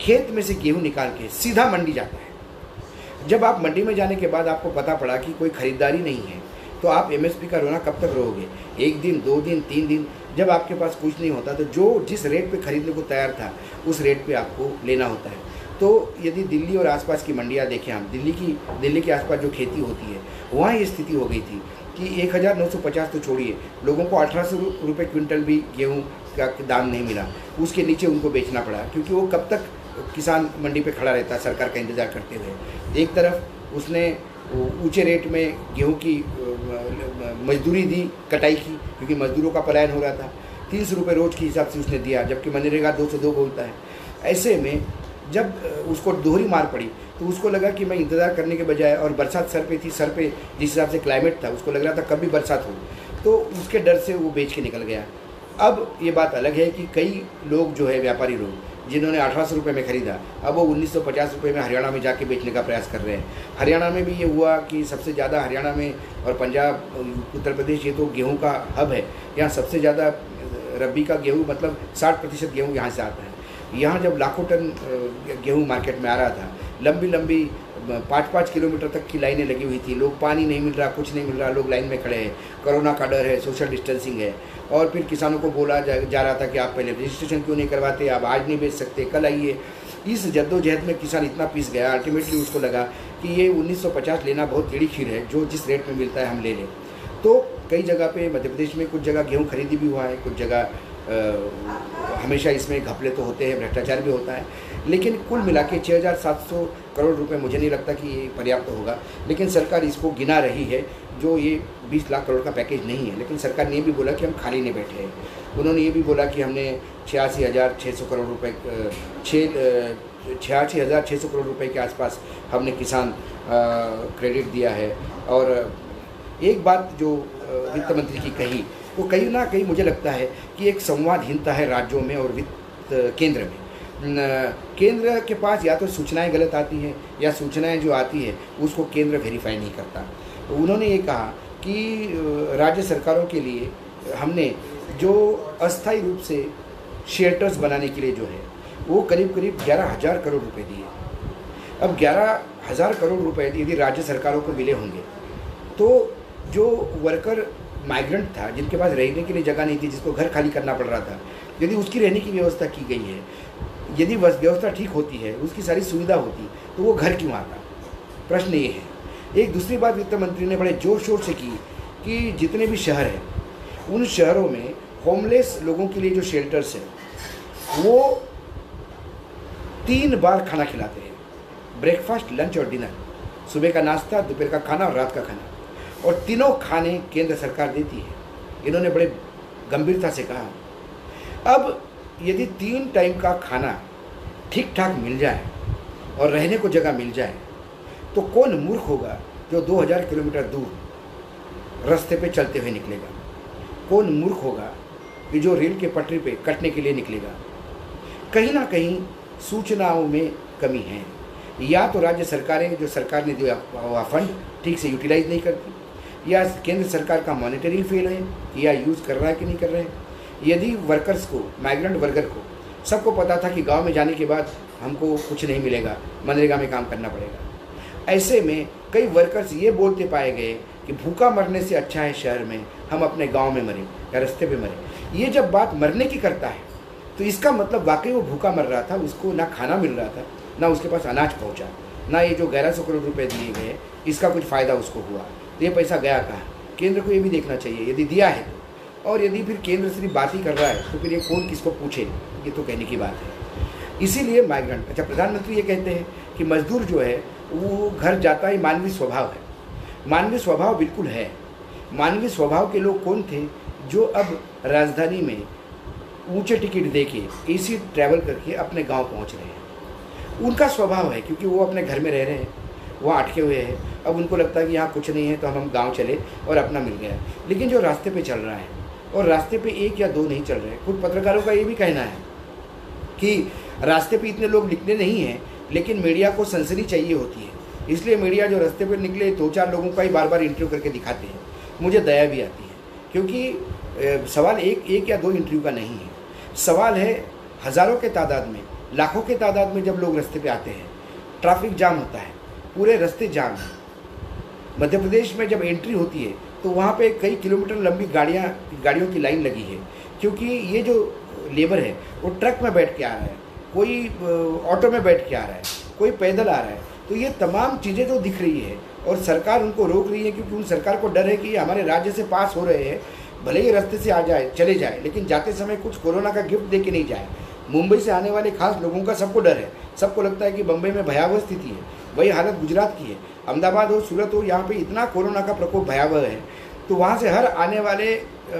खेत में से गेहूँ निकाल के सीधा मंडी जाता है। जब आप मंडी में जाने के बाद आपको पता पड़ा कि कोई ख़रीदारी नहीं है तो आप एमएसपी का रोना कब तक रहोगे एक दिन, दो दिन, तीन दिन? जब आपके पास कुछ नहीं होता तो जो जिस रेट पे खरीदने को तैयार था, उस रेट पे आपको लेना होता है। तो यदि दिल्ली और आसपास की मंडियाँ देखें हम दिल्ली की, दिल्ली के आसपास जो खेती होती है, वहाँ ये स्थिति हो गई थी कि एक हज़ार नौ सौ पचास तो छोड़िए, लोगों को अठारह सौ रुपये क्विंटल भी गेहूँ का दाम नहीं मिला। उसके नीचे उनको बेचना पड़ा, क्योंकि वो कब तक किसान मंडी पे खड़ा रहता है, सरकार का इंतज़ार करते हुए। एक तरफ़ उसने ऊँचे रेट में गेहूँ की, मजदूरी दी, कटाई की, क्योंकि मजदूरों का पलायन हो रहा था। तीन सौ रुपये रोज के हिसाब से उसने दिया, जबकि मनरेगा दो सौ दो बोलता है। ऐसे में जब उसको दोहरी मार पड़ी तो उसको लगा कि मैं इंतज़ार करने के बजाय, और बरसात सर पे थी, सर पे जिस हिसाब से क्लाइमेट था, उसको लग रहा था कभी बरसात हो। तो उसके डर से वो बेच के निकल गया। अब ये बात अलग है कि कई लोग जो है, व्यापारी लोग जिन्होंने अठारह सौ रुपये में ख़रीदा, अब वो उन्नीस सौ पचास रुपये में हरियाणा में जाके बेचने का प्रयास कर रहे हैं। हरियाणा में भी ये हुआ कि सबसे ज़्यादा हरियाणा में और पंजाब, उत्तर प्रदेश, ये तो गेहूँ का हब है। यहाँ सबसे ज़्यादा रबी का गेहूँ मतलब साठ प्रतिशत गेहूँ यहाँ से आता है। यहाँ जब लाखों टन गेहूँ मार्केट में आ रहा था लंबी लंबी पाँच पाँच किलोमीटर तक की लाइनें लगी हुई थी लोग पानी नहीं मिल रहा कुछ नहीं मिल रहा लोग लाइन में खड़े हैं कोरोना का डर है सोशल डिस्टेंसिंग है। और फिर किसानों को बोला जा, जा रहा था कि आप पहले रजिस्ट्रेशन क्यों नहीं करवाते आप आज नहीं बेच सकते कल आइए। इस जद्दोजहद में किसान इतना पीस गया अल्टीमेटली उसको लगा कि ये 1950 लेना बहुत टेढ़ी खीर है जो जिस रेट में मिलता है हम ले लें। तो कई जगह पे मध्य प्रदेश में कुछ जगह गेहूँ खरीदी भी हुआ है कुछ जगह हमेशा इसमें घपले तो होते हैं, भ्रष्टाचार भी होता है। लेकिन कुल मिला के छः हज़ार सात सौ करोड़ रुपए मुझे नहीं लगता कि ये पर्याप्त तो होगा। लेकिन सरकार इसको गिना रही है, जो ये बीस लाख करोड़ का पैकेज नहीं है। लेकिन सरकार ने भी बोला कि हम खाली नहीं बैठे हैं। उन्होंने ये भी बोला कि हमने छियासी हज़ार छः सौ करोड़ रुपए छः छियासी हज़ार छः सौ करोड़ रुपए के आसपास हमने किसान क्रेडिट दिया है। और एक बात जो वित्त मंत्री की कही वो कहीं ना कहीं मुझे लगता है कि एक संवादहीनता है राज्यों में और वित्त केंद्र में। केंद्र के पास या तो सूचनाएँ गलत आती हैं या सूचनाएँ जो आती है, उसको केंद्र वेरीफाई नहीं करता। उन्होंने ये कहा कि राज्य सरकारों के लिए हमने जो अस्थायी रूप से शेल्टर्स बनाने के लिए जो है, वो करीब करीब ग्यारह हज़ार करोड़ रुपए दिए। अब ग्यारह हज़ार करोड़ रुपए यदि राज्य सरकारों को मिले होंगे तो जो वर्कर माइग्रेंट था, जिनके पास रहने के लिए जगह नहीं थी, जिसको घर खाली करना पड़ रहा था। यदि उसकी रहने की व्यवस्था की गई है, यदि व्यवस्था ठीक होती है, उसकी सारी सुविधा होती तो वो घर क्यों आता? प्रश्न ये है। एक दूसरी बात वित्त मंत्री ने बड़े ज़ोर शोर से की, कि जितने भी शहर हैं, उन शहरों में होमलेस लोगों के लिए जो शेल्टर्स हैं, वो तीन बार खाना खिलाते हैं। ब्रेकफास्ट लंच और डिनर सुबह का नाश्ता, दोपहर का खाना और रात का खाना। और तीनों खाने केंद्र सरकार देती है। इन्होंने बड़े गंभीरता से कहा। अब यदि तीन टाइम का खाना ठीक ठाक मिल जाए और रहने को जगह मिल जाए तो कौन मूर्ख होगा जो 2000 किलोमीटर दूर रास्ते पे चलते हुए निकलेगा? कौन मूर्ख होगा कि जो रेल के पटरी पे कटने के लिए निकलेगा? कहीं ना कहीं सूचनाओं में कमी है। या तो राज्य सरकारें, जो सरकार ने दिया फंड ठीक से यूटिलाइज नहीं करती। या केंद्र सरकार का मॉनिटरिंग फेल है, या यूज़ कर रहा है कि नहीं कर रहे हैं? यदि वर्कर्स को माइग्रेंट वर्कर को, सबको पता था कि गाँव में जाने के बाद हमको कुछ नहीं मिलेगा, मनरेगा में काम करना पड़ेगा। ऐसे में कई वर्कर्स ये बोलते पाए गए कि भूखा मरने से अच्छा है शहर में, हम अपने गाँव में मरें, या रस्ते पे मरें। ये जब बात मरने की करता है तो इसका मतलब वाकई वो भूखा मर रहा था, उसको ना खाना मिल रहा था, ना उसके पास अनाज पहुँचा, ना ये जो ग्यारह सौ करोड़ रुपये दिए गए, इसका कुछ फ़ायदा उसको हुआ। तो ये पैसा गया कहाँ? केंद्र को ये भी देखना चाहिए, यदि दिया है। और यदि फिर केंद्र सिर्फ़ बात ही कर रहा है तो फिर ये कौन किसको पूछे? ये तो कहने की बात है। इसीलिए माइग्रेंट अच्छा प्रधानमंत्री ये कहते हैं कि मजदूर जो है, वो घर जाता ही मानवीय स्वभाव है। मानवीय स्वभाव बिल्कुल है। मानवीय स्वभाव के लोग कौन थे? जो अब राजधानी में ऊँचे टिकट दे के ए ट्रैवल करके अपने गाँव पहुँच रहे हैं। उनका स्वभाव है, क्योंकि वो अपने घर में रह रहे हैं। वहाँ अटके हुए हैं। अब उनको लगता है कि यहाँ कुछ नहीं है तो हम हम गाँव चले और अपना मिल गया लेकिन जो रास्ते पे चल रहा है, और रास्ते पे एक या दो नहीं चल रहे खुद पत्रकारों का ये भी कहना है कि रास्ते पे इतने लोग निकले नहीं हैं, लेकिन मीडिया को सनसनी चाहिए होती है। इसलिए मीडिया जो रास्ते पर निकले दो चार लोगों का ही बार बार इंटरव्यू करके दिखाते हैं। मुझे दया भी आती है, क्योंकि सवाल एक एक या दो इंटरव्यू का नहीं है। सवाल है हज़ारों के तादाद में, लाखों के तादाद में जब लोग रास्ते पे आते हैं ट्रैफ़िक जाम होता है। पूरे रास्ते जाम हैं। मध्य प्रदेश में जब एंट्री होती है तो वहाँ पे कई किलोमीटर लंबी गाड़ियाँ, गाड़ियों की लाइन लगी है। क्योंकि ये जो लेबर है, वो ट्रक में बैठ के आ रहा है, कोई ऑटो में बैठ के आ रहा है, कोई पैदल आ रहा है। तो ये तमाम चीज़ें जो दिख रही है, और सरकार उनको रोक रही है, क्योंकि उन सरकार को डर है कि हमारे राज्य से पास हो रहे हैं, भले ही रास्ते से आ जाए, चले जाए, लेकिन जाते समय कुछ कोरोना का गिफ्ट दे के नहीं जाए। मुंबई से आने वाले खास लोगों का सबको डर है। सबको लगता है कि बम्बई में भयावह स्थिति है। वही हालत गुजरात की है। अहमदाबाद हो सूरत हो यहाँ पे इतना कोरोना का प्रकोप भयावह है तो वहाँ से हर आने वाले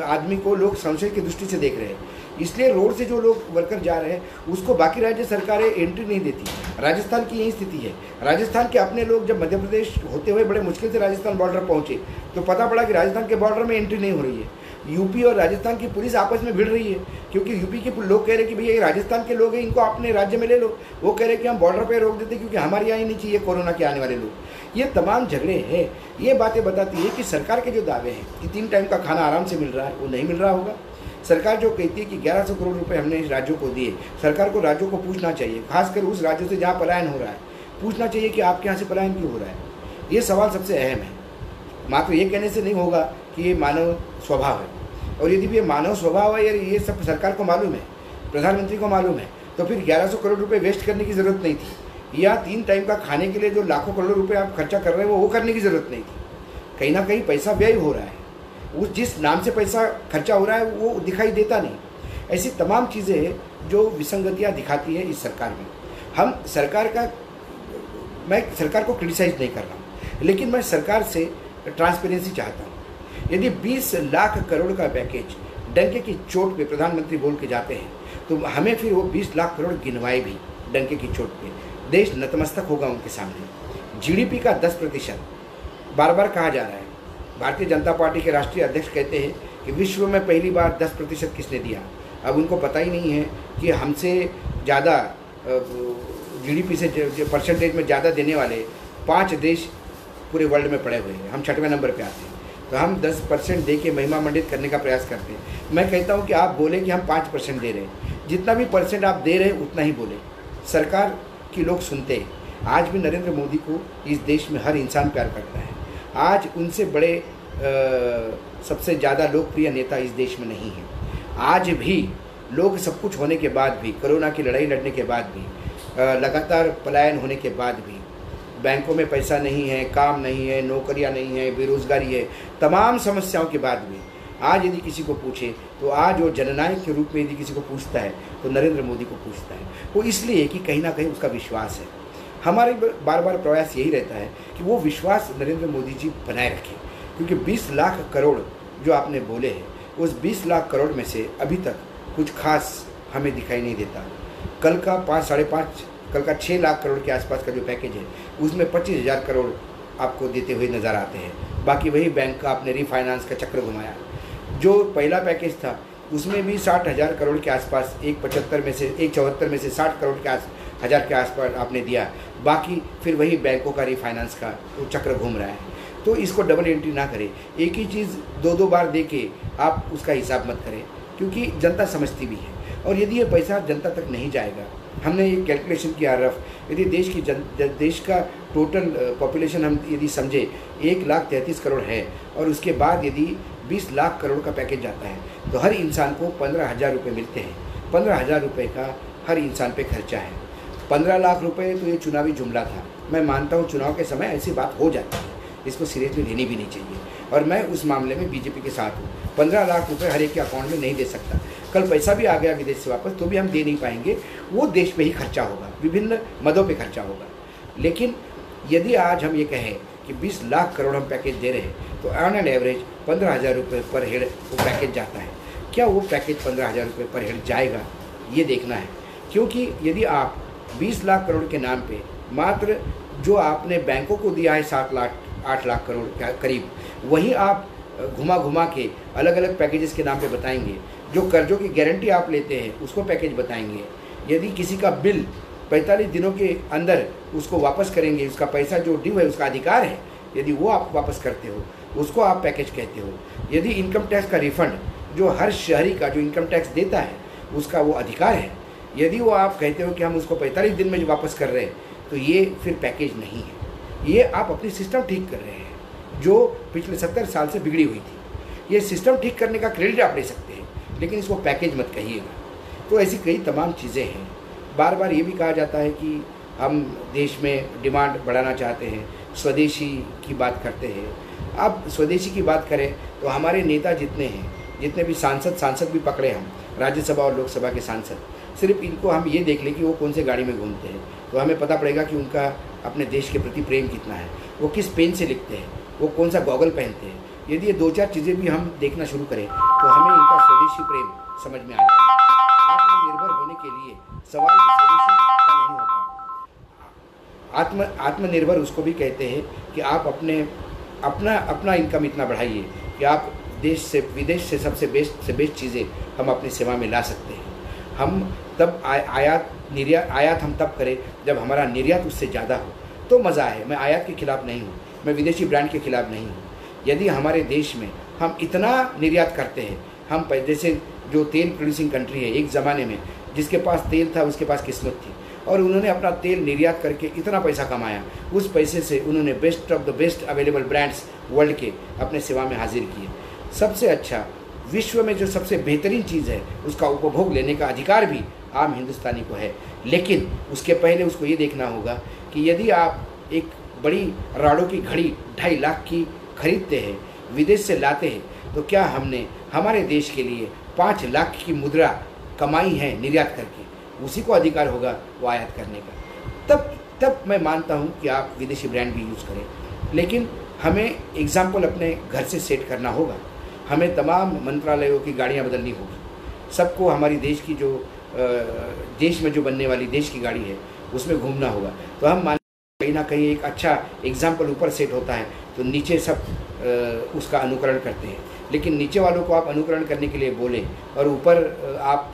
आदमी को लोग संशय की दृष्टि से देख रहे हैं। इसलिए रोड से जो लोग वर्कर जा रहे हैं, उसको बाकी राज्य सरकारें एंट्री नहीं देती। राजस्थान की यही स्थिति है। राजस्थान के अपने लोग जब मध्य प्रदेश होते हुए बड़े मुश्किल से राजस्थान बॉर्डर पहुँचे तो पता पड़ा कि राजस्थान के बॉर्डर में एंट्री नहीं हो रही है। यूपी और राजस्थान की पुलिस आपस में भिड़ रही है, क्योंकि यूपी के लोग कह रहे कि भैया ये राजस्थान के लोग हैं, इनको अपने राज्य में ले लो। वो कह रहे हैं कि हम बॉर्डर पे रोक देते क्योंकि हमारे यहाँ ही नहीं चाहिए कोरोना के आने वाले लोग। ये तमाम झगड़े हैं। ये बातें बताती है कि सरकार के जो दावे हैं, कि तीन टाइम का खाना आराम से मिल रहा है, वो नहीं मिल रहा होगा। सरकार जो कहती है कि 1100 करोड़ रुपए हमने राज्यों को दिए, सरकार को राज्यों को पूछना चाहिए, खासकर उस राज्यों से जहाँ पलायन हो रहा है। पूछना चाहिए कि आपके यहाँ से पलायन क्यों हो रहा है? ये सवाल सबसे अहम है। मात्र ये कहने से नहीं होगा कि ये मानव स्वभाव है। और यदि ये मानव स्वभाव है यार ये सब सरकार को मालूम है, प्रधानमंत्री को मालूम है तो फिर 1100 करोड़ रुपए वेस्ट करने की ज़रूरत नहीं थी। या तीन टाइम का खाने के लिए जो लाखों करोड़ रुपए आप खर्चा कर रहे हैं, वो करने की ज़रूरत नहीं थी। कहीं ना कहीं पैसा व्यय हो रहा है। उस जिस नाम से पैसा खर्चा हो रहा है, वो दिखाई देता नहीं। ऐसी तमाम चीज़ें जो विसंगतियाँ दिखाती है इस सरकार में। हम सरकार का, मैं सरकार को क्रिटिसाइज नहीं कर रहा हूँ, लेकिन मैं सरकार से ट्रांसपेरेंसी चाहता हूँ। यदि 20 लाख करोड़ का पैकेज डंके की चोट पे प्रधानमंत्री बोल के जाते हैं तो हमें फिर वो 20 लाख करोड़ गिनवाए भी डंके की चोट पे। देश नतमस्तक होगा उनके सामने। जीडीपी का 10 प्रतिशत बार बार कहा जा रहा है। भारतीय जनता पार्टी के राष्ट्रीय अध्यक्ष कहते हैं कि विश्व में पहली बार 10 प्रतिशत किसने दिया। अब उनको पता ही नहीं है कि हमसे ज़्यादा जीडीपी से परसेंटेज में ज़्यादा देने वाले पाँच देश पूरे वर्ल्ड में पड़े हुए हैं। हम छठवें नंबर पे आते हैं। तो हम 10 परसेंट दे के महिमा मंडित करने का प्रयास करते हैं। मैं कहता हूँ कि आप बोले कि हम पाँच परसेंट दे रहे हैं। जितना भी परसेंट आप दे रहे हैं उतना ही बोले। सरकार की लोग सुनते हैं। आज भी नरेंद्र मोदी को इस देश में हर इंसान प्यार करता है। आज उनसे बड़े आ, सबसे ज़्यादा लोकप्रिय नेता इस देश में नहीं है। आज भी लोग सब कुछ होने के बाद भी कोरोना की लड़ाई लड़ने के बाद भी लगातार पलायन होने के बाद भी बैंकों में पैसा नहीं है, काम नहीं है, नौकरियाँ नहीं है, बेरोजगारी है, तमाम समस्याओं के बाद भी आज यदि किसी को पूछे तो आज वो जननायक के रूप में यदि किसी को पूछता है तो नरेंद्र मोदी को पूछता है। वो इसलिए कि कहीं ना कहीं उसका विश्वास है। हमारे बार बार प्रयास यही रहता है कि वो विश्वास नरेंद्र मोदी जी बनाए रखें। क्योंकि 20 लाख करोड़ जो आपने बोले हैं, उस 20 लाख करोड़ में से अभी तक कुछ खास हमें दिखाई नहीं देता। कल का पाँच, साढ़े पाँच, कल का छः लाख करोड़ के आसपास का जो पैकेज है उसमें पच्चीस हज़ार करोड़ आपको देते हुए नज़र आते हैं। बाकी वही बैंक का आपने रीफाइनेंस का चक्र घुमाया। जो पहला पैकेज था, उसमें भी साठ हज़ार करोड़ के आसपास, एक पचहत्तर में से, एक चौहत्तर में से साठ करोड़ के आस, हज़ार के आसपास आपने दिया। बाकी फिर वही बैंकों का रीफाइनेंस का चक्र घूम रहा है। तो इसको डबल एंट्री ना करें। एक ही चीज़ दो दो बार दे के आप उसका हिसाब मत करें, क्योंकि जनता समझती भी है। और यदि ये पैसा जनता तक नहीं जाएगा हमने ये कैलकुलेशन किया, रफ। यदि देश की जन देश का टोटल पॉपुलेशन हम यदि समझे, एक लाख तैंतीस करोड़ है और उसके बाद यदि बीस लाख करोड़ का पैकेज जाता है तो हर इंसान को पंद्रह हज़ार रुपये मिलते हैं। पंद्रह हज़ार रुपये का हर इंसान पे खर्चा है। पंद्रह लाख रुपए तो ये चुनावी जुमला था। मैं मानता हूँ चुनाव के समय ऐसी बात हो जाती है। इसको सीरियसली लेनी भी नहीं चाहिए। और मैं उस मामले में बीजेपी के साथ हूँ। पंद्रह लाख रुपये हर एक के अकाउंट में नहीं दे सकता। कल पैसा भी आ गया विदेश से वापस तो भी हम दे नहीं पाएँगे। वो देश पे ही खर्चा होगा, विभिन्न मदों पे खर्चा होगा। लेकिन यदि आज हम ये कहें कि 20 लाख करोड़ हम पैकेज दे रहे हैं तो ऑन एन एवरेज पंद्रह हज़ार रुपये पर हेड वो पैकेज जाता है। क्या वो पैकेज पंद्रह हज़ार रुपये पर हेड जाएगा? ये देखना है। क्योंकि यदि आप 20 लाख करोड़ के नाम पे मात्र जो आपने बैंकों को दिया है सात लाख, आठ लाख करोड़ करीब, वही आप घुमा घुमा के अलग अलग पैकेजेस के नाम पे बताएँगे। जो कर्जों की गारंटी आप लेते हैं, उसको पैकेज बताएँगे। यदि किसी का बिल 45 दिनों के अंदर उसको वापस करेंगे, उसका पैसा जो ड्यू है, उसका अधिकार है, यदि वो आप वापस करते हो, उसको आप पैकेज कहते हो। यदि इनकम टैक्स का रिफंड जो हर शहरी का जो इनकम टैक्स देता है, उसका वो अधिकार है। यदि वो आप कहते हो कि हम उसको 45 दिन में वापस कर रहे हैं तो ये फिर पैकेज नहीं है। ये आप अपनी सिस्टम ठीक कर रहे हैं। जो पिछले सत्तर साल से बिगड़ी हुई थी। ये सिस्टम ठीक करने का क्रेडिट आप ले सकते हैं, लेकिन इसको पैकेज मत कहिएगा। तो ऐसी कई तमाम चीज़ें हैं। बार बार ये भी कहा जाता है कि हम देश में डिमांड बढ़ाना चाहते हैं, स्वदेशी की बात करते हैं। अब स्वदेशी की बात करें तो हमारे नेता जितने हैं, जितने भी सांसद सांसद भी पकड़े हम, राज्यसभा और लोकसभा के सांसद, सिर्फ़ इनको हम ये देख लें कि वो कौन से गाड़ी में घूमते हैं। तो हमें पता पड़ेगा कि उनका अपने देश के प्रति प्रेम कितना है। वो किस पेन से लिखते हैं। वो कौन सा गॉगल पहनते हैं। यदि ये दो चार चीज़ें भी हम देखना शुरू करें तो हमें इनका स्वदेशी प्रेम समझ में आ जाएगा आत्मनिर्भर होने के लिए सवाल नहीं होता। आत्म आत्मनिर्भर उसको भी कहते हैं कि आप अपने अपना अपना इनकम इतना बढ़ाइए कि आप देश से विदेश से सबसे बेस्ट से बेस्ट चीज़ें हम अपनी सेवा में ला सकते हैं। हम तब आ, आयात निर्यात आयात हम तब करें जब हमारा निर्यात उससे ज़्यादा हो। तो मज़ा है मैं आयात के खिलाफ़ नहीं हूँ। मैं विदेशी ब्रांड के खिलाफ़ नहीं हूँ। यदि हमारे देश में हम इतना निर्यात करते हैं, हम जैसे जो तेल प्रोड्यूसिंग कंट्री है, एक ज़माने में, जिसके पास तेल था, उसके पास किस्मत थी, और उन्होंने अपना तेल निर्यात करके इतना पैसा कमाया, उस पैसे से उन्होंने best of the best available brands world के अपने सेवा में हाजिर किए। सबसे अच्छा विश्व में जो सबसे बेहतरीन चीज़ है, उसका उपभोग लेने का अधिकार भी आम हिंदुस्तानी को है। लेकिन उसके पहले उसको ये देखना होगा कि यदि आप एक बड़ी राड़ों की घड़ी ढाई लाख की खरीदते हैं, विदेश से लाते हैं। तो क्या हमने, हमारे देश के लिए पाँच लाख की मुद्रा कमाई है निर्यात करके? उसी को अधिकार होगा वो आयात करने का। तब तब मैं मानता हूँ कि आप विदेशी ब्रांड भी यूज़ करें। लेकिन हमें एग्ज़ाम्पल अपने घर से सेट करना होगा। हमें तमाम मंत्रालयों की गाड़ियाँ बदलनी होगी। सबको हमारी देश की जो देश में जो बनने वाली देश की गाड़ी है, उसमें घूमना होगा। तो हम मान कहीं ना कहीं एक अच्छा एग्ज़ाम्पल ऊपर सेट होता है तो नीचे सब उसका अनुकरण करते हैं। लेकिन नीचे वालों को आप अनुकरण करने के लिए बोलें और ऊपर आप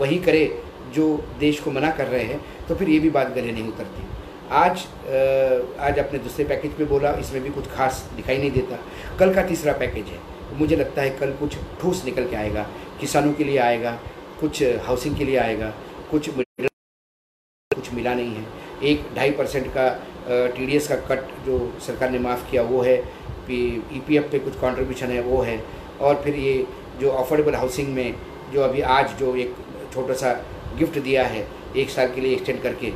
वही करें जो देश को मना कर रहे हैं तो फिर ये भी बात गले नहीं उतरती। आज आज अपने दूसरे पैकेज पे बोला, इसमें भी कुछ खास दिखाई नहीं देता। कल का तीसरा पैकेज है। मुझे लगता है कल कुछ ठोस निकल के आएगा। किसानों के लिए आएगा, कुछ हाउसिंग के लिए आएगा, कुछ कुछ मिला नहीं है। एक ढाई परसेंट का टीडीएस का कट जो सरकार ने माफ़ किया, वो है। पी पे कुछ कंट्रीब्यूशन है, वो है। और फिर ये जो अफोर्डेबल हाउसिंग में जो अभी आज जो एक छोटा सा गिफ्ट दिया है, एक साल के लिए एक्सटेंड करके,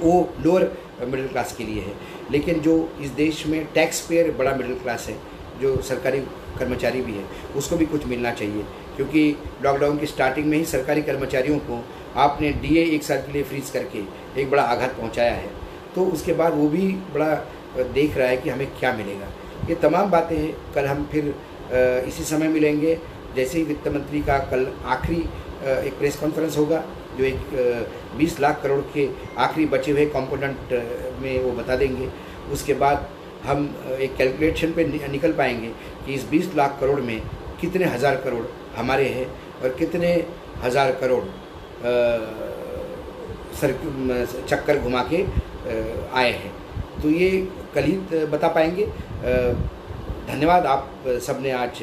वो लोअर मिडिल क्लास के लिए है। लेकिन जो इस देश में टैक्स पेयर बड़ा मिडिल क्लास है, जो सरकारी कर्मचारी भी है, उसको भी कुछ मिलना चाहिए। क्योंकि लॉकडाउन की स्टार्टिंग में ही सरकारी कर्मचारियों को आपने डीए एक साल के लिए फ्रीज करके एक बड़ा आघात पहुँचाया है। तो उसके बाद वो भी बड़ा देख रहा है कि हमें क्या मिलेगा। ये तमाम बातें हैं कल हम फिर इसी समय मिलेंगे। जैसे ही वित्त मंत्री का कल आखिरी एक प्रेस कॉन्फ्रेंस होगा, जो एक बीस लाख करोड़ के आखिरी बचे हुए कंपोनेंट में वो बता देंगे। उसके बाद हम एक कैलकुलेशन पे निकल पाएँगे कि इस 20 लाख करोड़ में कितने हज़ार करोड़ हमारे हैं और कितने हज़ार करोड़ सर चक्कर घुमा के आए हैं। तो ये कल ही बता पाएँगे। धन्यवाद, आप सबने आज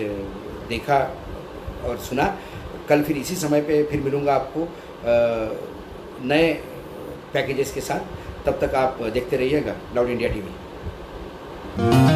देखा और सुना। कल फिर इसी समय पे फिर मिलूँगा आपको नए पैकेजेस के साथ। तब तक आप देखते रहिएगा लाउड इंडिया टीवी।